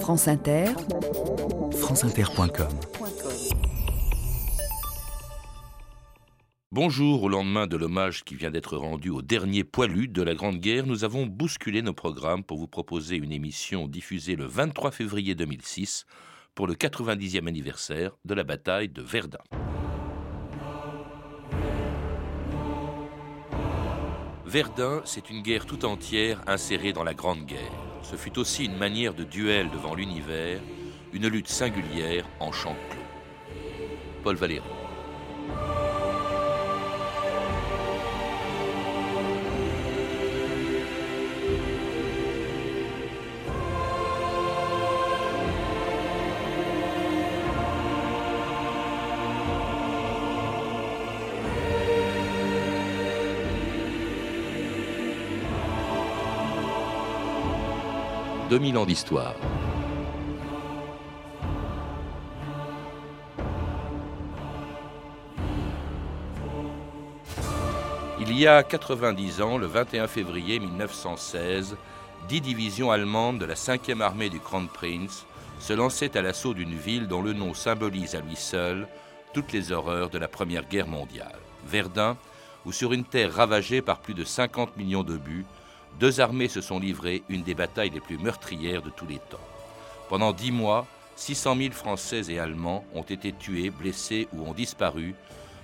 France Inter, franceinter.com Bonjour, au lendemain de l'hommage qui vient d'être rendu au dernier poilu de la Grande Guerre, nous avons bousculé nos programmes pour vous proposer une émission diffusée le 23 février 2006 pour le 90e anniversaire de la bataille de Verdun. Verdun, c'est une guerre tout entière insérée dans la Grande Guerre. Ce fut aussi une manière de duel devant l'univers, une lutte singulière en champ clos. Paul Valéry. 2000 ans d'histoire. Il y a 90 ans, le 21 février 1916, dix divisions allemandes de la 5e armée du Grand Prince se lançaient à l'assaut d'une ville dont le nom symbolise à lui seul toutes les horreurs de la Première Guerre mondiale. Verdun, où sur une terre ravagée par plus de 50 millions de buts, deux armées se sont livrées une des batailles les plus meurtrières de tous les temps. Pendant dix mois, 600 000 Français et Allemands ont été tués, blessés ou ont disparu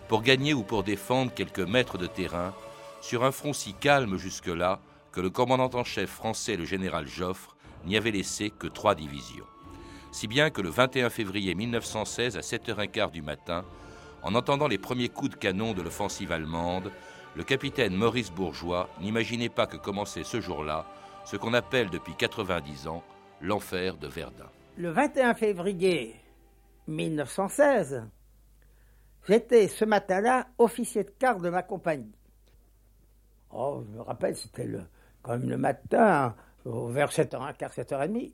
pour gagner ou pour défendre quelques mètres de terrain sur un front si calme jusque-là que le commandant en chef français, le général Joffre, n'y avait laissé que trois divisions. Si bien que le 21 février 1916 à 7h15 du matin, en entendant les premiers coups de canon de l'offensive allemande, le capitaine Maurice Bourgeois n'imaginait pas que commençait ce jour-là ce qu'on appelle depuis 90 ans l'enfer de Verdun. Le 21 février 1916, j'étais ce matin-là officier de quart de ma compagnie. Oh, je me rappelle, c'était quand même le matin, vers 7h15, 7h30.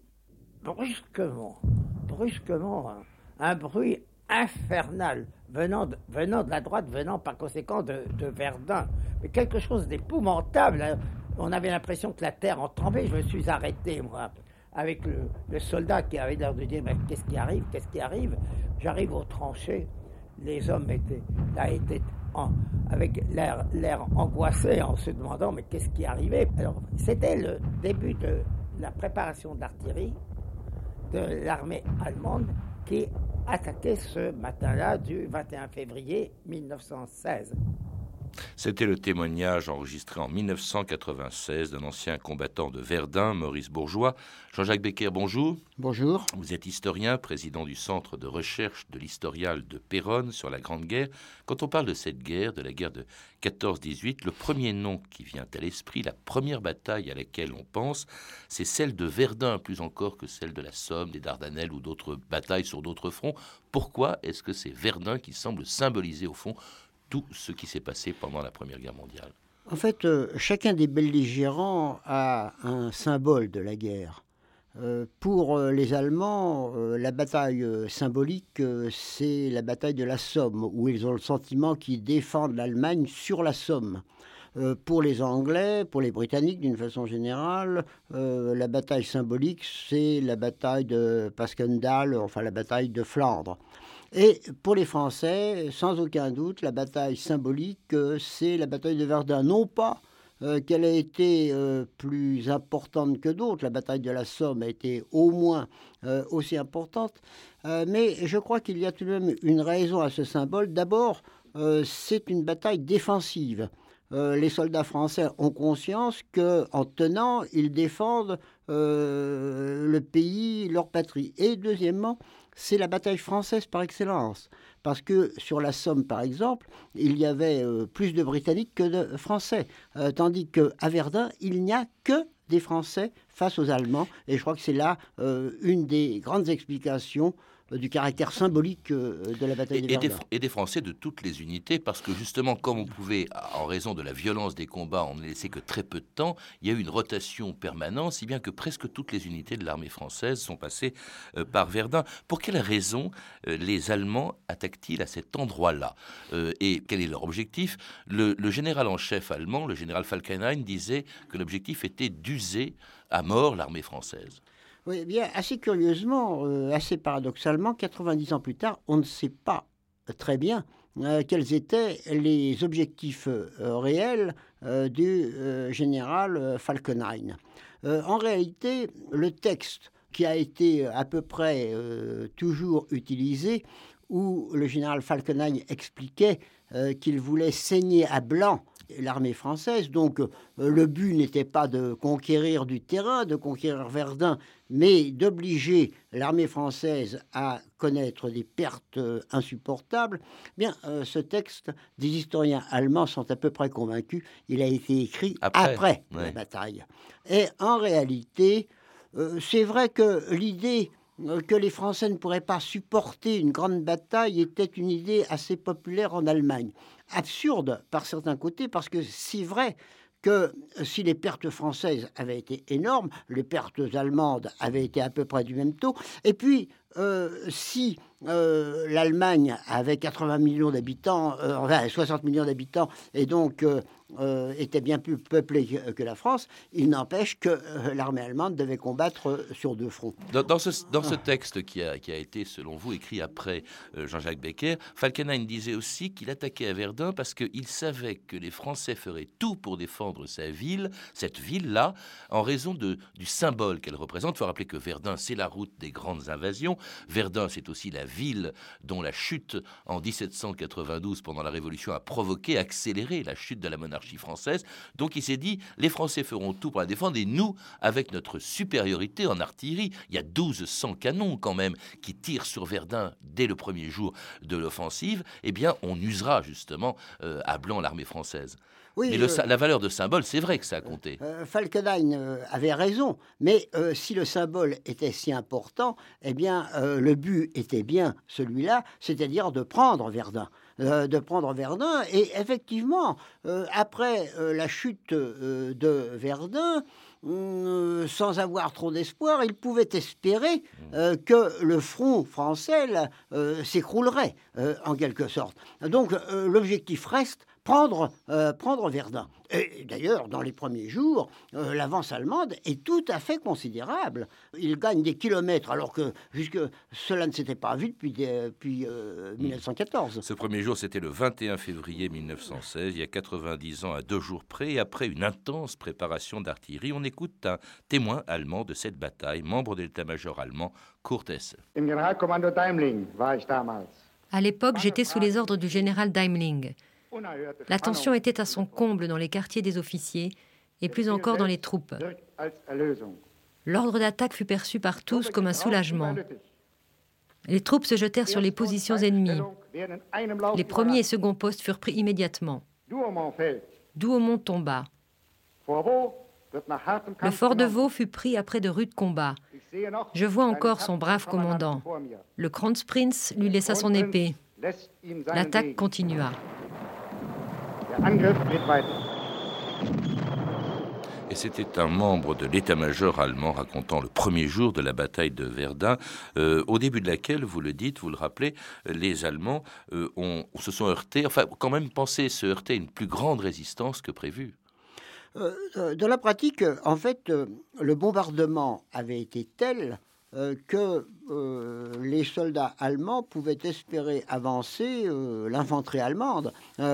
Brusquement, brusquement, un bruit infernal venant de, venant de la droite, venant par conséquent de, Verdun. Mais quelque chose d'épouvantable. Hein. On avait l'impression que la terre en tremblait. Je me suis arrêté, moi, avec le, soldat qui avait l'air de dire Mais qu'est-ce qui arrive Qu'est-ce qui arrive? J'arrive aux tranchées. Les hommes étaient là, étaient en, avec l'air, l'air angoissé en se demandant Mais qu'est-ce qui arrivait? Alors, c'était le début de la préparation de l'artillerie de l'armée allemande qui attaqué ce matin-là du 21 février 1916. C'était le témoignage enregistré en 1996 d'un ancien combattant de Verdun, Maurice Bourgeois. Jean-Jacques Becker, bonjour. Bonjour. Vous êtes historien, président du Centre de recherche de l'historial de Péronne sur la Grande Guerre. Quand on parle de cette guerre, de la guerre de 14-18, le premier nom qui vient à l'esprit, la première bataille à laquelle on pense, c'est celle de Verdun, plus encore que celle de la Somme, des Dardanelles ou d'autres batailles sur d'autres fronts. Pourquoi est-ce que c'est Verdun qui semble symboliser au fond tout ce qui s'est passé pendant la Première Guerre mondiale En fait, euh, chacun des belligérants a un symbole de la guerre. Euh, pour euh, les Allemands, la bataille symbolique, c'est la bataille de la Somme, où ils ont le sentiment qu'ils défendent l'Allemagne sur la Somme. pour les Anglais, pour les Britanniques d'une façon générale, la bataille symbolique, c'est la bataille de Passchendaele, enfin la bataille de Flandre. Et pour les Français, sans aucun doute, la bataille symbolique, euh, c'est la bataille de Verdun. Non pas euh, qu'elle a été euh, plus importante que d'autres, la bataille de la Somme a été au moins aussi importante, mais je crois qu'il y a tout de même une raison à ce symbole. D'abord, c'est une bataille défensive. les soldats français ont conscience qu'en tenant, ils défendent le pays, leur patrie. Et deuxièmement, c'est la bataille française par excellence. Parce que sur la Somme, par exemple, il y avait euh, plus de Britanniques que de Français. Euh, tandis qu'à Verdun, il n'y a que des Français face aux Allemands. Et je crois que c'est là euh, une des grandes explications euh, du caractère symbolique euh, de la bataille de Verdun. Et des, Français de toutes les unités, parce que justement, comme on pouvait, en raison de la violence des combats, on ne laissait que très peu de temps, il y a eu une rotation permanente, si bien que presque toutes les unités de l'armée française sont passées euh, par Verdun. Pour quelle raison les Allemands attaquent-ils à cet endroit-là? Et quel est leur objectif? Le, le général en chef allemand, le général Falkenhayn, disait que l'objectif était d'user à mort l'armée française. Oui, bien, assez curieusement, assez paradoxalement, 90 ans plus tard, on ne sait pas très bien quels étaient les objectifs réels du général Falkenhayn. en réalité, le texte qui a été à peu près toujours utilisé où le général Falkenhayn expliquait euh, qu'il voulait saigner à blanc l'armée française. Donc euh, le but n'était pas de conquérir du terrain, de conquérir Verdun, mais d'obliger l'armée française à connaître des pertes euh, insupportables. Bien, ce texte, des historiens allemands sont à peu près convaincus, il a été écrit après, la bataille. Et en réalité, c'est vrai que l'idée euh, que les Français ne pourraient pas supporter une grande bataille était une idée assez populaire en Allemagne. Absurde par certains côtés, parce que c'est vrai que si les pertes françaises avaient été énormes, les pertes allemandes avaient été à peu près du même taux, et puis si euh, l'Allemagne avait 80 millions d'habitants, 60 millions d'habitants, et donc euh, était bien plus peuplée que, la France, il n'empêche que euh, l'armée allemande devait combattre euh, sur deux fronts. Dans, ce, dans ce, texte qui a, qui a, été, selon vous, écrit après Jean-Jacques Becker, Falkenhayn disait aussi qu'il attaquait à Verdun parce qu'il savait que les Français feraient tout pour défendre sa ville, cette ville-là, en raison de, du symbole qu'elle représente. Il faut rappeler que Verdun, c'est la route des grandes invasions. Verdun, c'est aussi la ville dont la chute en 1792 pendant la Révolution a provoqué, accéléré la chute de la monarchie française. Donc il s'est dit, les Français feront tout pour la défendre et nous, avec notre supériorité en artillerie, il y a 1200 canons quand même qui tirent sur Verdun dès le premier jour de l'offensive, eh bien on usera justement euh, à blanc l'armée française. Oui, mais la valeur de symbole, c'est vrai que ça a compté. Euh, Falkenhayn euh, avait raison, mais si le symbole était si important, eh bien, le but était bien celui-là, c'est-à-dire de prendre Verdun. Euh, de prendre Verdun. Et effectivement, euh, après euh, la chute de Verdun, sans avoir trop d'espoir, il pouvait espérer mmh. que le front français s'écroulerait en quelque sorte. Donc l'objectif reste prendre, euh, prendre Verdun. Et d'ailleurs, dans les premiers jours, euh, l'avance allemande est tout à fait considérable. Il gagne des kilomètres, alors que jusque cela ne s'était pas vu depuis, depuis 1914. Euh, Ce premier jour, c'était le 21 février 1916, il y a 90 ans à deux jours près, et après une intense préparation d'artillerie, on écoute un témoin allemand de cette bataille, membre de l'état-major allemand, Kurt Hesse. À l'époque, j'étais sous les ordres du général Daimling. La tension était à son comble dans les quartiers des officiers et plus encore dans les troupes. L'ordre d'attaque fut perçu par tous comme un soulagement. Les troupes se jetèrent sur les positions ennemies. Les premiers et seconds postes furent pris immédiatement. Douaumont tomba. Le fort de Vaux fut pris après de rudes combats. Je vois encore son brave commandant. Le Kronprinz lui laissa son épée. L'attaque continua. Et c'était un membre de l'état-major allemand racontant le premier jour de la bataille de Verdun, euh, au début de laquelle, vous le dites, vous le rappelez, les Allemands euh, ont, se sont heurtés, enfin quand même pensé se heurter à une plus grande résistance que prévu. Euh, dans la pratique, en fait, le bombardement avait été tel euh, que euh, les soldats allemands pouvaient espérer avancer, euh, l'infanterie allemande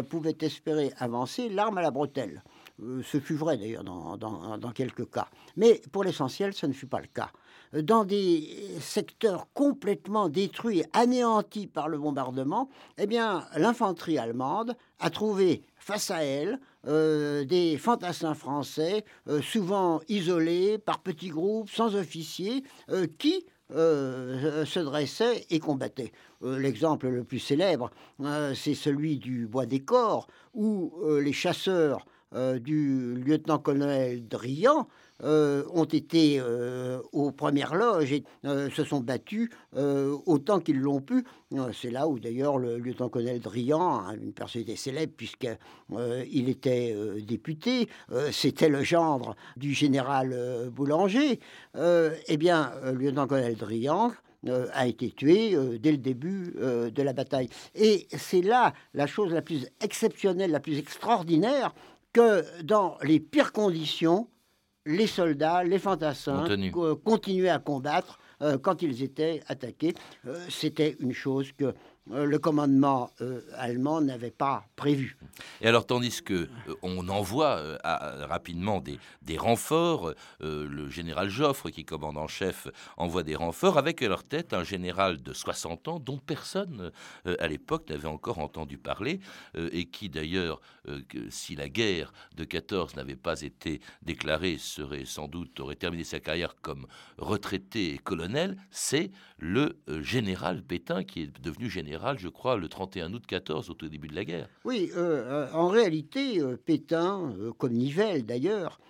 pouvait espérer avancer l'arme à la bretelle. ce fut vrai d'ailleurs dans, dans, quelques cas. Mais pour l'essentiel, ce ne fut pas le cas. Dans des secteurs complètement détruits, anéantis par le bombardement, eh bien, l'infanterie allemande a trouvé face à elle euh, des fantassins français, euh, souvent isolés par petits groupes, sans officiers, euh, qui se dressaient et combattaient. L'exemple le plus célèbre, c'est celui du Bois des Corps, où les chasseurs du lieutenant-colonel Drian euh, ont été euh, aux premières loges et euh, se sont battus autant qu'ils l'ont pu. C'est là où d'ailleurs le lieutenant-colonel Drian, une personnalité célèbre puisqu'il était député, c'était le gendre du général Boulanger, eh bien, le lieutenant-colonel Drian a été tué dès le début de la bataille. Et c'est là la chose la plus exceptionnelle, la plus extraordinaire, que dans les pires conditions, les soldats, les fantassins continuaient à combattre quand ils étaient attaqués. C'était une chose que euh, le commandement euh, allemand n'avait pas prévu. Et alors, tandis que euh, on envoie rapidement des, des renforts, le général Joffre, qui commande en chef, envoie des renforts avec à leur tête un général de 60 ans dont personne à l'époque n'avait encore entendu parler et qui d'ailleurs, si la guerre de 14 n'avait pas été déclarée, serait sans doute aurait terminé sa carrière comme retraité et colonel. C'est le général Pétain qui est devenu général je crois, le 31 août 14, au tout début de la guerre. Oui, euh, euh, en réalité, euh, Pétain, comme Nivelle d'ailleurs,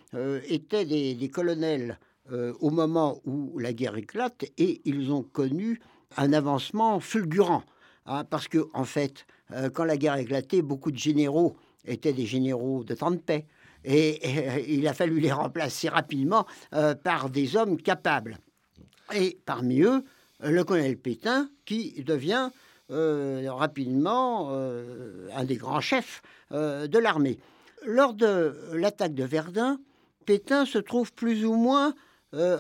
étaient des, colonels au moment où la guerre éclate et ils ont connu un avancement fulgurant. Hein, parce que, en fait, quand la guerre éclatait, beaucoup de généraux étaient des généraux de temps de paix. Et, il a fallu les remplacer rapidement par des hommes capables. Et parmi eux, le colonel Pétain, qui devient euh, rapidement euh, un des grands chefs euh, de l'armée. Lors de l'attaque de Verdun, Pétain se trouve plus ou moins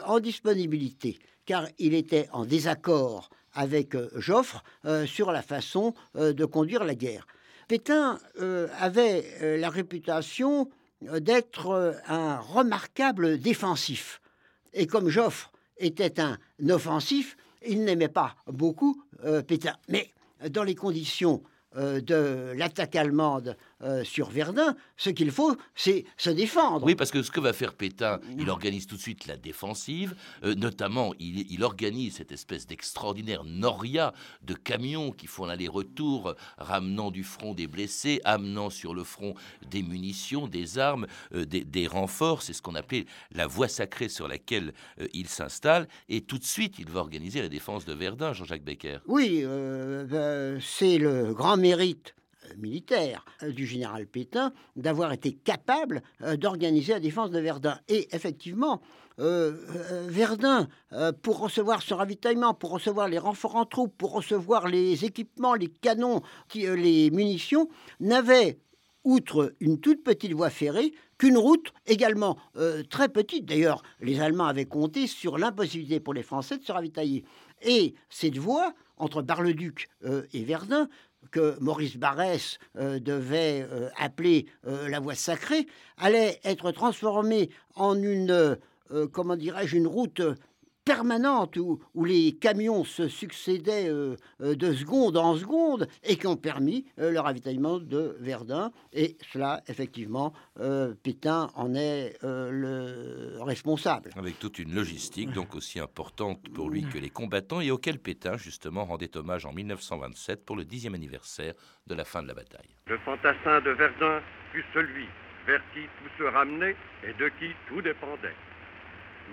en disponibilité, car il était en désaccord avec Joffre sur la façon de conduire la guerre. Pétain avait la réputation d'être un remarquable défensif. Et comme Joffre était un offensif, il n'aimait pas beaucoup Pétain. Mais dans les conditions euh, de l'attaque allemande euh, sur Verdun, ce qu'il faut, c'est se défendre. Oui, parce que ce que va faire Pétain, il organise tout de suite la défensive, euh, notamment il, organise cette espèce d'extraordinaire noria de camions qui font l'aller-retour, ramenant du front des blessés, amenant sur le front des munitions, des armes, des, des, renforts, c'est ce qu'on appelait la voie sacrée sur laquelle il s'installe, et tout de suite il va organiser la défense de Verdun, Jean-Jacques Becker. Oui, c'est le grand mérite euh, militaire euh, du général Pétain d'avoir été capable euh, d'organiser la défense de Verdun. Et effectivement, Verdun, pour recevoir ce ravitaillement, pour recevoir les renforts en troupes, pour recevoir les équipements, les canons, les munitions, n'avait, outre une toute petite voie ferrée, qu'une route également très petite. D'ailleurs, les Allemands avaient compté sur l'impossibilité pour les Français de se ravitailler. Et cette voie, entre Bar-le-Duc et Verdun, que Maurice Barrès euh, devait euh, appeler euh, la voie sacrée, allait être transformée en une, comment dirais-je, une route permanente où, où, les camions se succédaient euh, euh, de seconde en seconde et qui ont permis euh, le ravitaillement de Verdun. Et cela, effectivement, Pétain en est le responsable. Avec toute une logistique donc aussi importante pour lui que les combattants et auquel Pétain, justement, rendait hommage en 1927 pour le dixième anniversaire de la fin de la bataille. Le fantassin de Verdun fut celui vers qui tout se ramenait et de qui tout dépendait.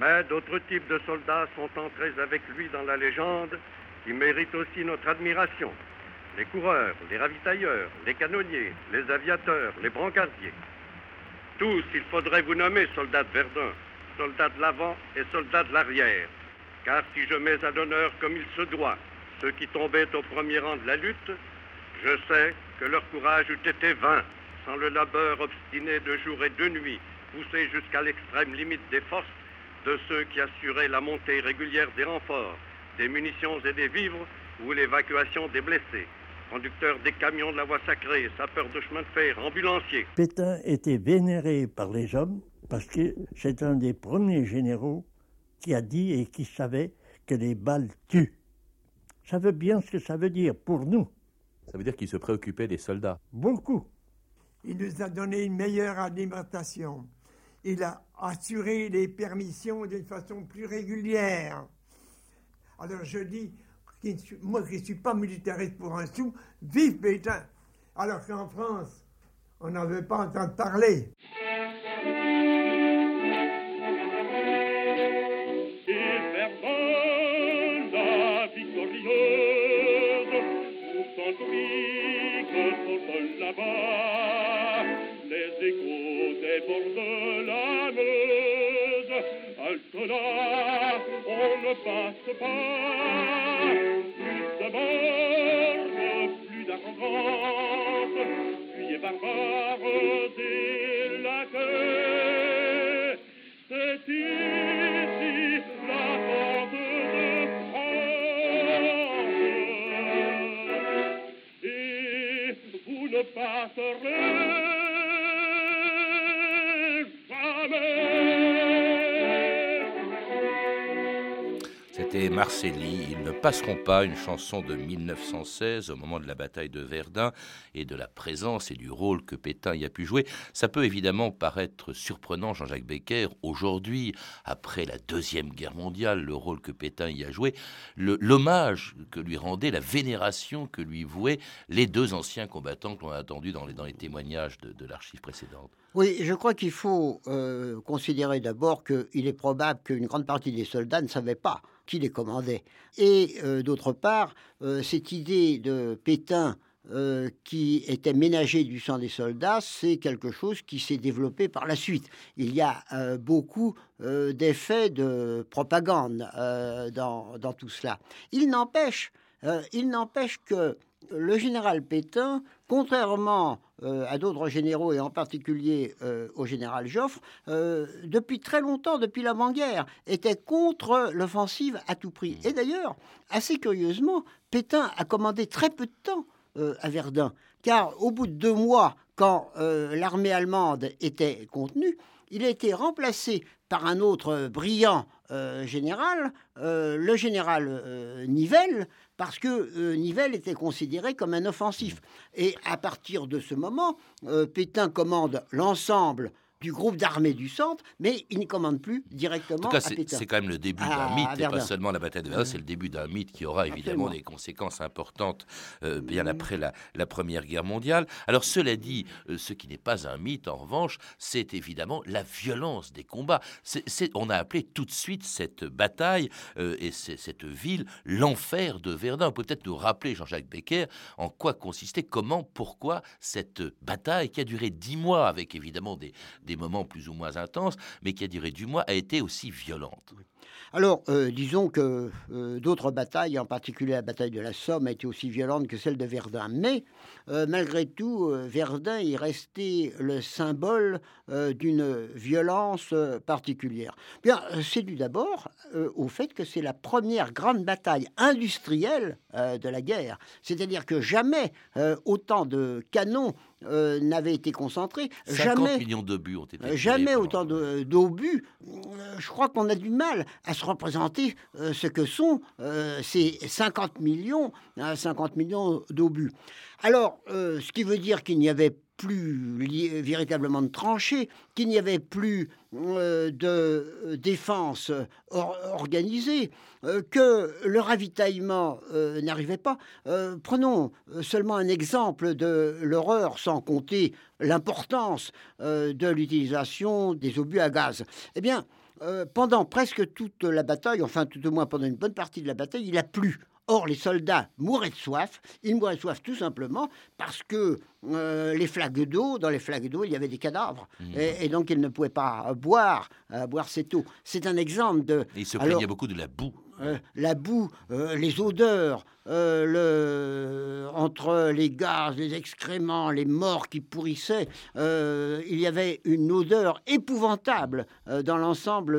Mais d'autres types de soldats sont entrés avec lui dans la légende qui méritent aussi notre admiration. Les coureurs, les ravitailleurs, les canonniers, les aviateurs, les brancardiers. Tous, il faudrait vous nommer soldats de Verdun, soldats de l'avant et soldats de l'arrière. Car si je mets à l'honneur comme il se doit ceux qui tombaient au premier rang de la lutte, je sais que leur courage eût été vain sans le labeur obstiné de jour et de nuit, poussé jusqu'à l'extrême limite des forces de ceux qui assuraient la montée régulière des renforts, des munitions et des vivres ou l'évacuation des blessés. Conducteurs des camions de la voie sacrée, sapeurs de chemin de fer, ambulanciers. Pétain était vénéré par les hommes parce que c'est un des premiers généraux qui a dit et qui savait que les balles tuent. Ça veut bien ce que ça veut dire pour nous. Ça veut dire qu'il se préoccupait des soldats. Beaucoup. Il nous a donné une meilleure alimentation il a assuré les permissions d'une façon plus régulière. Alors je dis, moi qui ne suis pas militariste pour un sou, vive Pétain Alors qu'en France, on n'en veut pas entendre parler. Ne Marcelli, Ils ne passeront pas, une chanson de 1916 au moment de la bataille de Verdun et de la présence et du rôle que Pétain y a pu jouer. Ça peut évidemment paraître surprenant, Jean-Jacques Becker, aujourd'hui, après la Deuxième Guerre mondiale, le rôle que Pétain y a joué, l'hommage que lui rendait, la vénération que lui vouaient les deux anciens combattants que l'on a attendus dans les, témoignages de, de l'archive précédente. Oui, je crois qu'il faut euh, considérer d'abord qu'il est probable qu'une grande partie des soldats ne savaient pas qui les commandait. Et euh, d'autre part, euh, cette idée de Pétain qui était ménager du sang des soldats, c'est quelque chose qui s'est développé par la suite. Il y a beaucoup d'effets de propagande dans, dans, tout cela. Il n'empêche, il n'empêche que le général Pétain, contrairement euh, à d'autres généraux et en particulier euh, au général Joffre, euh, depuis très longtemps, depuis l'avant-guerre, était contre l'offensive à tout prix. Et d'ailleurs, assez curieusement, Pétain a commandé très peu de temps à Verdun, car au bout de deux mois, quand l'armée allemande était contenue, il a été remplacé par un autre brillant général, le général Nivelle, parce que euh, Nivelle était considéré comme un offensif. Et à partir de ce moment, euh, Pétain commande l'ensemble du groupe d'armées du centre, mais il ne commande plus directement en tout cas, C'est quand même le début d'un Ah, mythe, et pas seulement la bataille de Verdun, c'est le début d'un mythe qui aura évidemment Absolument. des conséquences importantes euh, bien après la, la Première Guerre mondiale. Alors cela dit, euh, ce qui n'est pas un mythe, en revanche, c'est évidemment la violence des combats. On a appelé tout de suite cette bataille euh, et cette ville l'enfer de Verdun. Peut-être nous rappeler, Jean-Jacques Becker, en quoi consistait, comment, pourquoi cette bataille qui a duré dix mois, avec évidemment des, des moments plus ou moins intenses, mais qui a duré dix mois, a été aussi violente. Alors, euh, disons que euh, d'autres batailles, en particulier la bataille de la Somme, a été aussi violente que celle de Verdun. Mais euh, malgré tout, Verdun est resté le symbole d'une violence particulière. Bien, c'est dû d'abord au fait que c'est la première grande bataille industrielle de la guerre. C'est-à-dire que jamais autant de canons euh, n'avaient été concentrés, 50 jamais millions d'obus ont été Jamais autant d'obus. Euh, Je crois qu'on a du mal à se représenter euh, ce que sont euh, ces 50 millions, hein, 50 millions d'obus. Alors, euh, ce qui veut dire qu'il n'y avait plus véritablement de tranchées, qu'il n'y avait plus de défense or- organisée, que le ravitaillement n'arrivait pas. Prenons seulement un exemple de l'horreur, sans compter l'importance de l'utilisation des obus à gaz. Eh bien, euh, pendant presque toute la bataille, enfin tout au moins pendant une bonne partie de la bataille, il a plu. Or, les soldats mouraient de soif. Ils mouraient de soif tout simplement parce que euh, les flaques d'eau, dans les flaques d'eau, il y avait des cadavres. Et, et donc, ils ne pouvaient pas boire, euh, boire cette eau. C'est un exemple de... Et il se Alors, plaignait beaucoup de la boue. Euh, la boue, euh, les odeurs, euh, entre les gaz, les excréments, les morts qui pourrissaient, il y avait une odeur épouvantable dans l'ensemble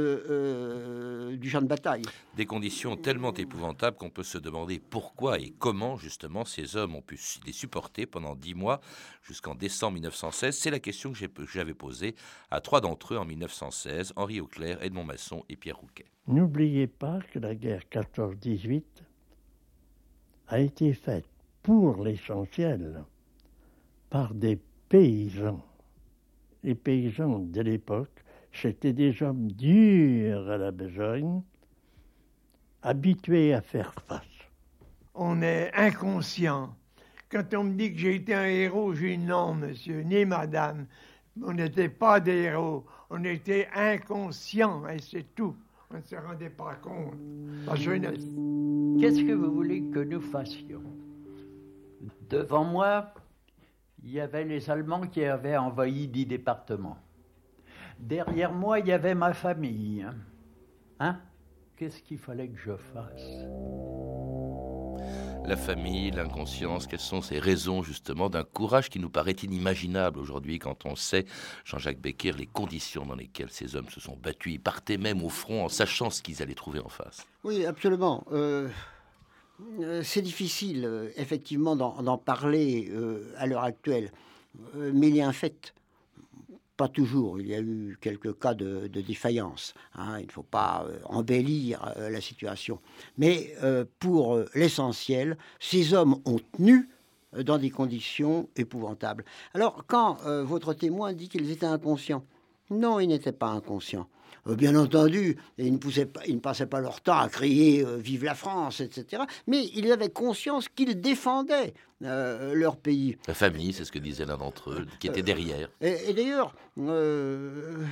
du champ de bataille. Des conditions tellement épouvantables qu'on peut se demander pourquoi et comment justement ces hommes ont pu les supporter pendant dix mois jusqu'en décembre 1916. C'est la question que j'avais posée à trois d'entre eux en 1916, Henri Auclair, Edmond Masson et Pierre Rouquet. N'oubliez pas que la guerre 14-18 a été faite pour l'essentiel par des paysans. Les paysans de l'époque, c'était des hommes durs à la besogne, habitués à faire face. On est inconscient. Quand on me dit que j'ai été un héros, j'ai dit non, monsieur, ni madame. On n'était pas des héros. On était inconscients, et c'est tout. Qu'est-ce que vous voulez que nous fassions? Devant moi, il y avait les Allemands qui avaient envahi dix départements. Derrière moi, il y avait ma famille. Hein? Qu'est-ce qu'il fallait que je fasse? La famille, l'inconscience, quelles sont ces raisons justement d'un courage qui nous paraît inimaginable aujourd'hui quand on sait, Jean-Jacques Becker, les conditions dans lesquelles ces hommes se sont battus. Ils partaient même au front en sachant ce qu'ils allaient trouver en face. Oui, absolument. Euh, euh, c'est difficile, euh, effectivement, d'en parler à l'heure actuelle. mais il y a un fait toujours. Il y a eu quelques cas de, défaillance. Hein. Il ne faut pas euh, embellir euh, la situation. Mais euh, pour l'essentiel, ces hommes ont tenu dans des conditions épouvantables. Alors, quand votre témoin dit qu'ils étaient inconscients, non, ils n'étaient pas inconscients. Euh, bien entendu, ils ne, pas, ils ne, passaient pas leur temps à crier euh, Vive la France, etc. Mais ils avaient conscience qu'ils défendaient euh, leur pays. La famille, c'est ce que disait l'un d'entre eux, qui était derrière. Et, d'ailleurs,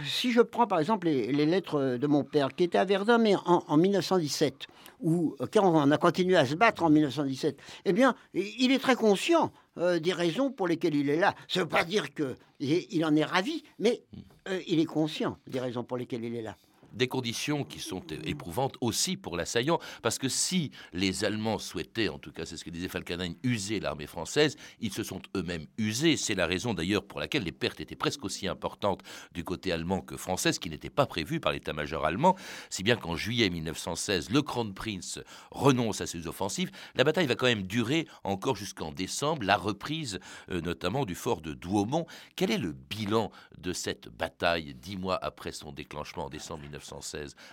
si je prends par exemple les, lettres de mon père, qui était à Verdun, mais en, 1917, ou quand on a continué à se battre en 1917, eh bien, il est très conscient des raisons pour lesquelles il est là. Ça ne veut pas dire qu'il en est ravi, mais euh, il est conscient des raisons pour lesquelles il est là des conditions qui sont éprouvantes aussi pour l'assaillant, parce que si les Allemands souhaitaient, en tout cas c'est ce que disait Falkenhayn, user l'armée française, ils se sont eux-mêmes usés. C'est la raison d'ailleurs pour laquelle les pertes étaient presque aussi importantes du côté allemand que français, ce qui n'était pas prévu par l'état-major allemand, si bien qu'en juillet 1916, le Kronprinz renonce à ses offensives. La bataille va quand même durer encore jusqu'en décembre, la reprise euh, notamment du fort de Douaumont. Quel est le bilan de cette bataille dix mois après son déclenchement en décembre 1916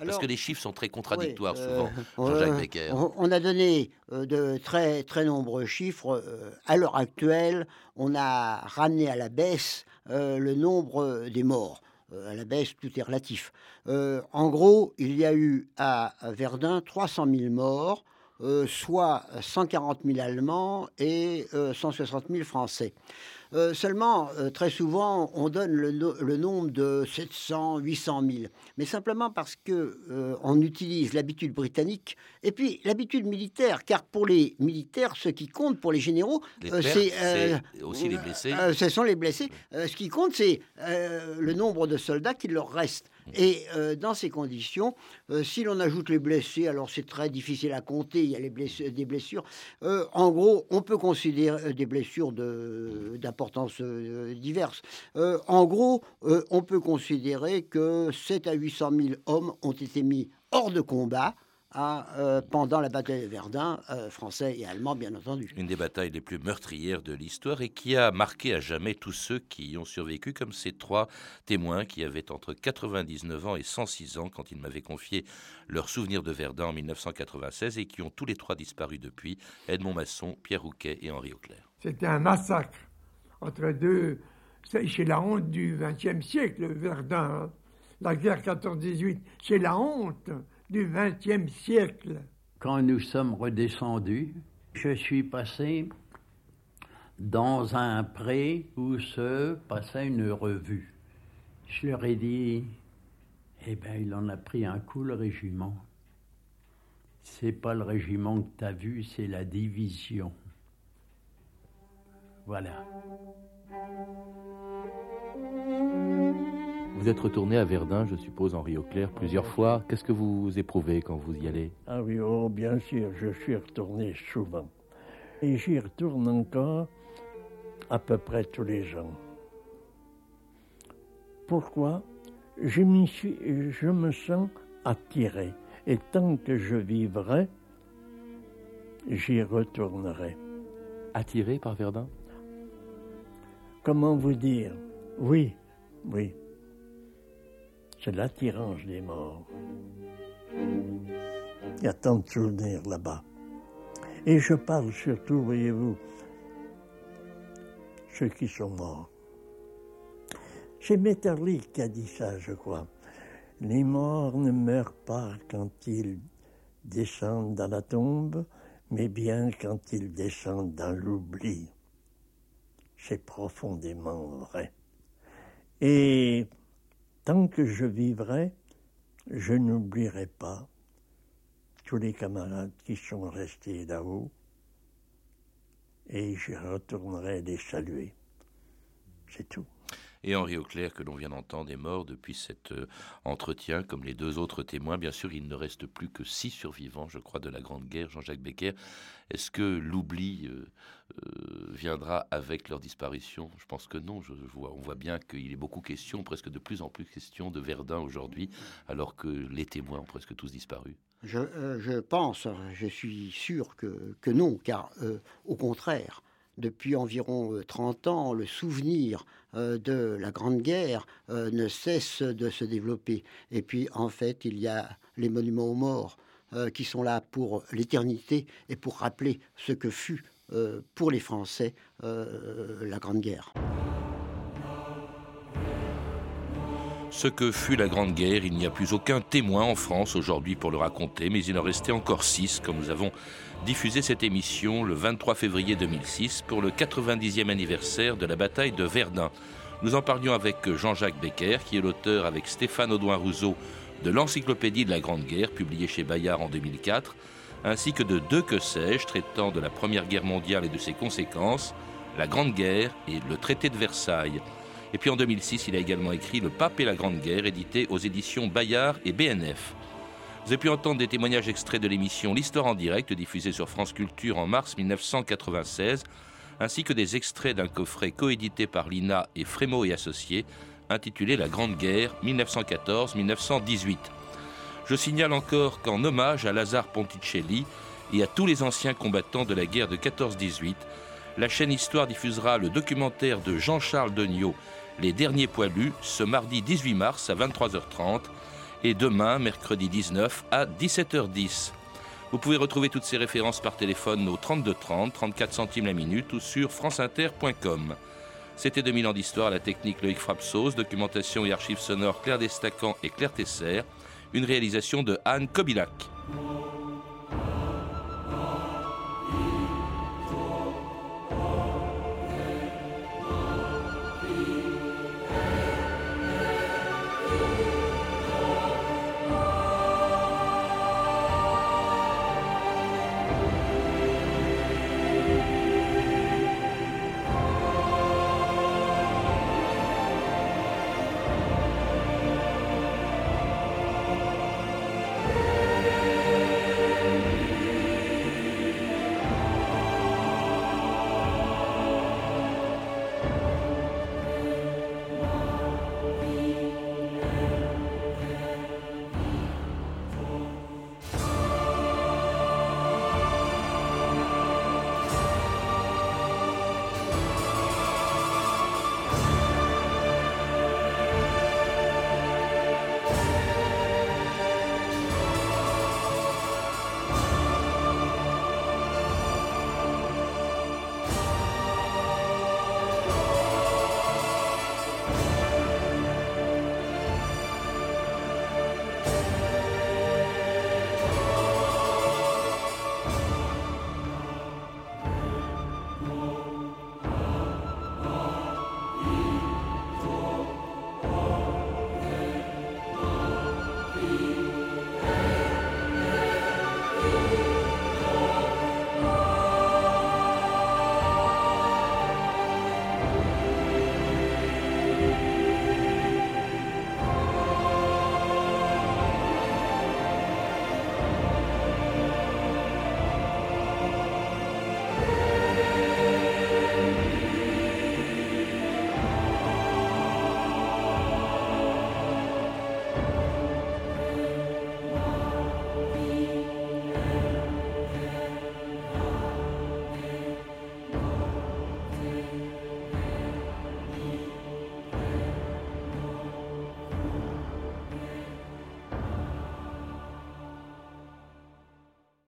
parce que les chiffres sont très contradictoires souvent, euh, Jean-Jacques Becker. On, a donné euh, de très, très nombreux chiffres. Euh, à l'heure actuelle, on a ramené à la baisse le nombre des morts. à la baisse, tout est relatif. en gros, il y a eu à Verdun 300 000 morts, soit 140 000 Allemands et 160 000 Français. Euh, seulement, euh, très souvent, on donne le, nombre de 700, 800 000, mais simplement parce que euh, on utilise l'habitude britannique et puis l'habitude militaire, car pour les militaires, ce qui compte pour les généraux, c'est aussi les blessés. ce sont les blessés. ce qui compte, c'est le nombre de soldats qui leur restent. Et euh, dans ces conditions, euh, si l'on ajoute les blessés, alors c'est très difficile à compter, il y a des blessures. Euh, en gros, on peut considérer des blessures d'importance diverses. en gros, on peut considérer que 7 à 800 000 hommes ont été mis hors de combat euh, pendant la bataille de Verdun, euh, français et allemand bien entendu. Une des batailles les plus meurtrières de l'histoire et qui a marqué à jamais tous ceux qui y ont survécu, comme ces trois témoins qui avaient entre 99 ans et 106 ans quand ils m'avaient confié leurs souvenirs de Verdun en 1996 et qui ont tous les trois disparu depuis, Edmond Masson, Pierre Rouquet et Henri Auclair. C'était un massacre entre deux, c'est la honte du XXe siècle, Verdun. Hein. La guerre 14-18, c'est la honte du XXe siècle. Quand nous sommes redescendus, je suis passé dans un pré où se passait une revue. Je leur ai dit, eh bien, il en a pris un coup le régiment. C'est pas le régiment que tu as vu, c'est la division. Voilà. Vous êtes retourné à Verdun, je suppose, Henri Auclair, plusieurs fois. Qu'est-ce que vous éprouvez quand vous y allez? Ah oui, oh, bien sûr, je suis retourné souvent. Et j'y retourne encore à peu près tous les ans. Pourquoi? Je, suis, je me sens attiré. Et tant que je vivrai, j'y retournerai. Attiré par Verdun? Comment vous dire? Oui, oui c'est l'attirance des morts. Il y a tant de souvenirs là-bas. Et je parle surtout, voyez-vous, ceux qui sont morts. C'est Metterlich qui a dit ça, je crois. Les morts ne meurent pas quand ils descendent dans la tombe, mais bien quand ils descendent dans l'oubli. C'est profondément vrai. Et Tant que je vivrai, je n'oublierai pas tous les camarades qui sont restés là-haut et je retournerai les saluer. C'est tout. Et Henri Auclair, que l'on vient d'entendre, est mort depuis cet euh, entretien, comme les deux autres témoins. Bien sûr, il ne reste plus que six survivants, je crois, de la Grande Guerre, Jean-Jacques Becker. Est-ce que l'oubli euh, euh, viendra avec leur disparition? Je pense que non. On voit bien qu'il est beaucoup question, presque de plus en plus question de Verdun aujourd'hui, alors que les témoins ont presque tous disparu. Je, pense, je suis sûr que non, car au contraire, depuis environ 30 ans, le souvenir euh, de la Grande Guerre euh, ne cesse de se développer. Et puis, en fait, il y a les monuments aux morts euh, qui sont là pour l'éternité et pour rappeler ce que fut pour les Français la Grande Guerre. Ce que fut la Grande Guerre, il n'y a plus aucun témoin en France aujourd'hui pour le raconter, mais il en restait encore six, comme nous avons diffusé cette émission le 23 février 2006 pour le 90e anniversaire de la bataille de Verdun. Nous en parlions avec Jean-Jacques Becker, qui est l'auteur avec Stéphane Audouin-Rousseau de l'Encyclopédie de la Grande Guerre, publiée chez Bayard en 2004, ainsi que de Deux que sais-je, traitant de la Première Guerre mondiale et de ses conséquences, la Grande Guerre et le Traité de Versailles. Et puis en 2006, il a également écrit Le Pape et la Grande Guerre, édité aux éditions Bayard et BNF. Vous avez pu entendre des témoignages extraits de l'émission L'Histoire en direct, diffusée sur France Culture en mars 1996, ainsi que des extraits d'un coffret coédité par l'INA et Frémaux et Associés, intitulé La Grande Guerre 1914-1918. Je signale encore qu'en hommage à Lazare Ponticelli et à tous les anciens combattants de la guerre de 14-18, la chaîne Histoire diffusera le documentaire de Jean-Charles Degnaud, Les Derniers Poilus, ce mardi 18 mars à 23h30 et demain, mercredi 19, à 17h10. Vous pouvez retrouver toutes ces références par téléphone au 32 30, 34 centimes la minute ou sur franceinter.com. C'était 2000 ans d'histoire, la technique Loïc Frapsos, documentation et archives sonores Claire Destacan et Claire Tesser, une réalisation de Anne Kobilac.